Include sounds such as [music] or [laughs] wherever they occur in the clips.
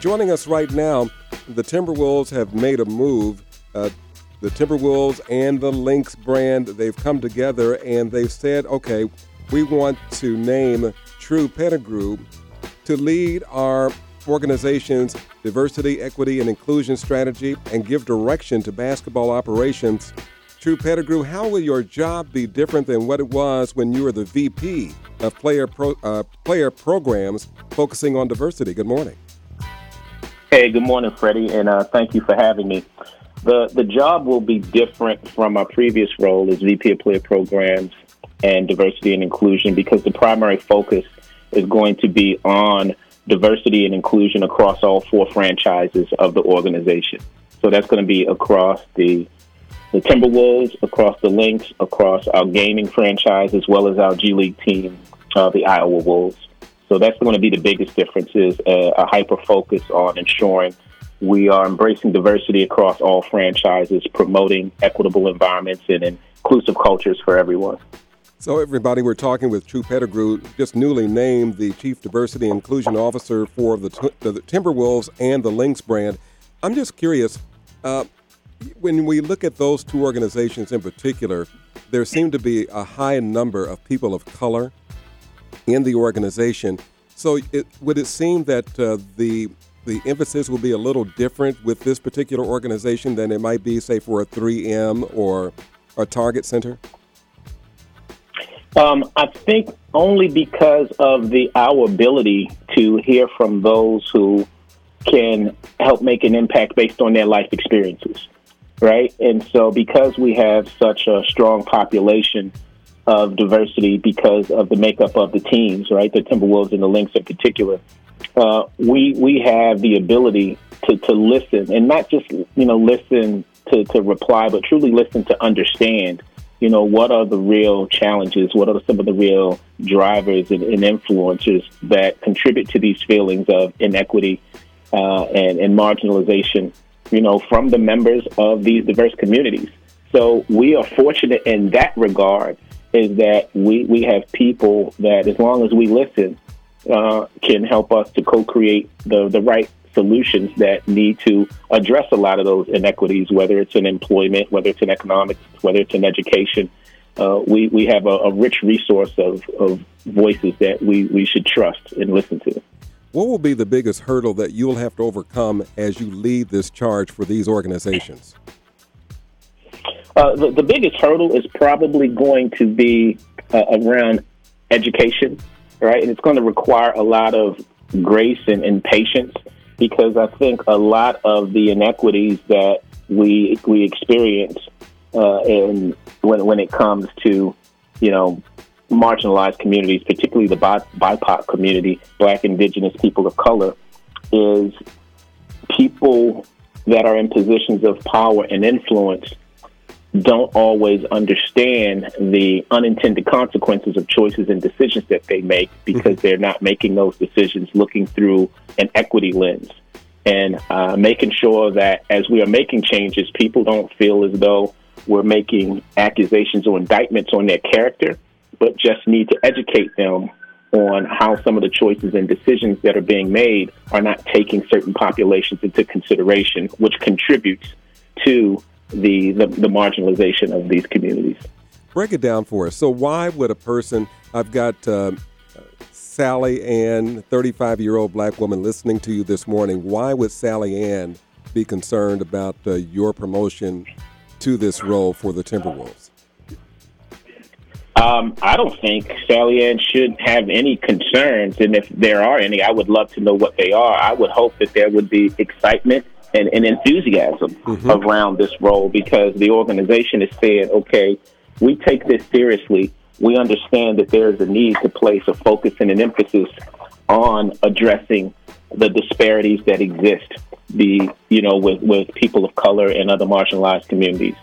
Joining us right now, the Timberwolves have made a move. Uh, the Timberwolves and the Lynx brand, they've come together and they've said, okay, we want to name True Pettigrew to lead our organization's diversity, equity, and inclusion strategy and give direction to basketball operations. True Pettigrew, how will your job be different than what it was when you were the VP of player pro, uh, player programs focusing on diversity? Good morning. Hey, good morning, Freddie, and uh, thank you for having me. The the job will be different from my previous role as VP of Player Programs and Diversity and Inclusion because the primary focus is going to be on diversity and inclusion across all four franchises of the organization. So that's going to be across the the Timberwolves, across the Lynx, across our gaming franchise, as well as our G League team, uh, the Iowa Wolves. So that's going to be the biggest difference is a, a hyper focus on ensuring we are embracing diversity across all franchises, promoting equitable environments and inclusive cultures for everyone. So, everybody, we're talking with True Pettigrew, just newly named the Chief Diversity Inclusion Officer for the, the Timberwolves and the Lynx brand. I'm just curious, uh, when we look at those two organizations in particular, there seem to be a high number of people of color in the organization. So, it, would it seem that uh, the the emphasis will be a little different with this particular organization than it might be, say, for a 3M or a Target Center? Um, I think only because of the our ability to hear from those who can help make an impact based on their life experiences, right? And so, because we have such a strong population of diversity because of the makeup of the teams, right? The Timberwolves and the Lynx in particular. Uh, we we have the ability to, to listen and not just you know listen to, to reply, but truly listen to understand. You know what are the real challenges? What are some of the real drivers and, and influencers that contribute to these feelings of inequity uh, and, and marginalization? You know, from the members of these diverse communities. So we are fortunate in that regard is that we, we have people that, as long as we listen, uh, can help us to co-create the, the right solutions that need to address a lot of those inequities, whether it's in employment, whether it's in economics, whether it's in education. Uh, we, we have a, a rich resource of, of voices that we, we should trust and listen to. What will be the biggest hurdle that you'll have to overcome as you lead this charge for these organizations? Uh, the, the, biggest hurdle is probably going to be uh, around education, right? And it's going to require a lot of grace and, and, patience because I think a lot of the inequities that we we experience uh, in when when it comes to you know marginalized communities, particularly the BIPOC community, Black, Indigenous, people of color, is people that are in positions of power and influence don't always understand the unintended consequences of choices and decisions that they make because mm-hmm. they're not making those decisions looking through an equity lens and uh, making sure that as we are making changes, people don't feel as though we're making accusations or indictments on their character, but just need to educate them on how some of the choices and decisions that are being made are not taking certain populations into consideration, which contributes to the, the, the marginalization of these communities. Break it down for us. So, why would a person? I've got uh, Sally Ann, 35 year old black woman, listening to you this morning. Why would Sally Ann be concerned about uh, your promotion to this role for the Timberwolves? Um, I don't think Sally Ann should have any concerns, and if there are any, I would love to know what they are. I would hope that there would be excitement and, and enthusiasm mm-hmm. around this role because the organization is saying, okay, we take this seriously. We understand that there is a need to place a focus and an emphasis on addressing the disparities that exist, the you know, with, with people of color and other marginalized communities.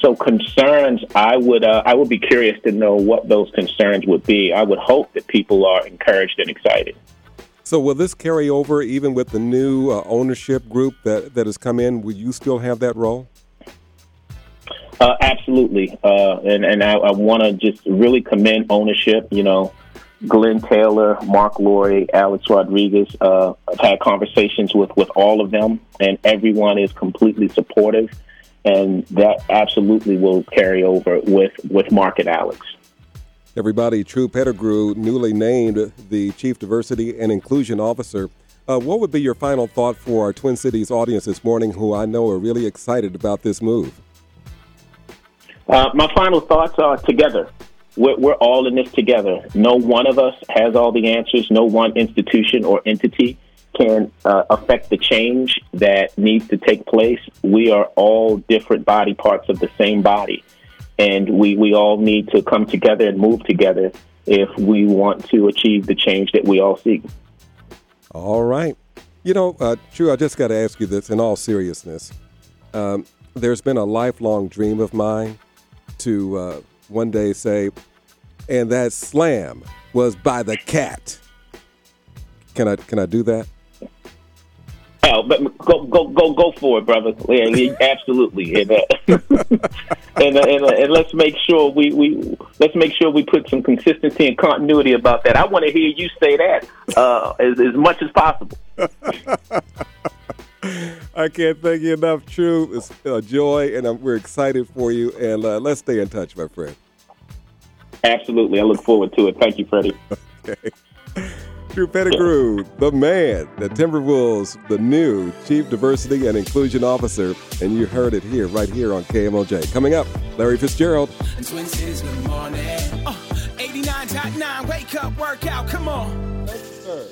So concerns, I would uh, I would be curious to know what those concerns would be. I would hope that people are encouraged and excited. So will this carry over even with the new uh, ownership group that, that has come in? Will you still have that role? Uh, absolutely, uh, and and I, I want to just really commend ownership. You know, Glenn Taylor, Marc Lore, Alex Rodriguez. Uh, I've had conversations with, with all of them, and everyone is completely supportive, and that absolutely will carry over with, with Marc and Alex. Everybody, True Pettigrew, newly named the Chief Diversity and Inclusion Officer. Uh, what would be your final thought for our Twin Cities audience this morning, who I know are really excited about this move? Uh, my final thoughts are together. We're, we're, all in this together. No one of us has all the answers. No one institution or entity can uh, affect the change that needs to take place. We are all different body parts of the same body. And we, we all need to come together and move together if we want to achieve the change that we all seek. All right. You know, uh, True, I just got to ask you this in all seriousness. Um, there's been a lifelong dream of mine to uh, one day say, and that slam was by the cat. Can I can I do that? Oh, but go go go go for it, brother. Yeah, absolutely. And, uh, [laughs] and, uh, and, uh, and, let's make sure we, we let's make sure we put some consistency and continuity about that. I want to hear you say that uh, as as much as possible. [laughs] I can't thank you enough, True. It's a joy, and I'm, we're excited for you. And uh, let's stay in touch, my friend. Absolutely. I look forward to it. Thank you, Freddie. [laughs] Okay. True Pettigrew, the man, the Timberwolves, the new Chief Diversity and Inclusion Officer. And you heard it here, right here on KMOJ. Coming up, Larry Fitzgerald. And Twin Cities, good morning. Uh, 89.9, wake up, workout, come on. Thank you, sir.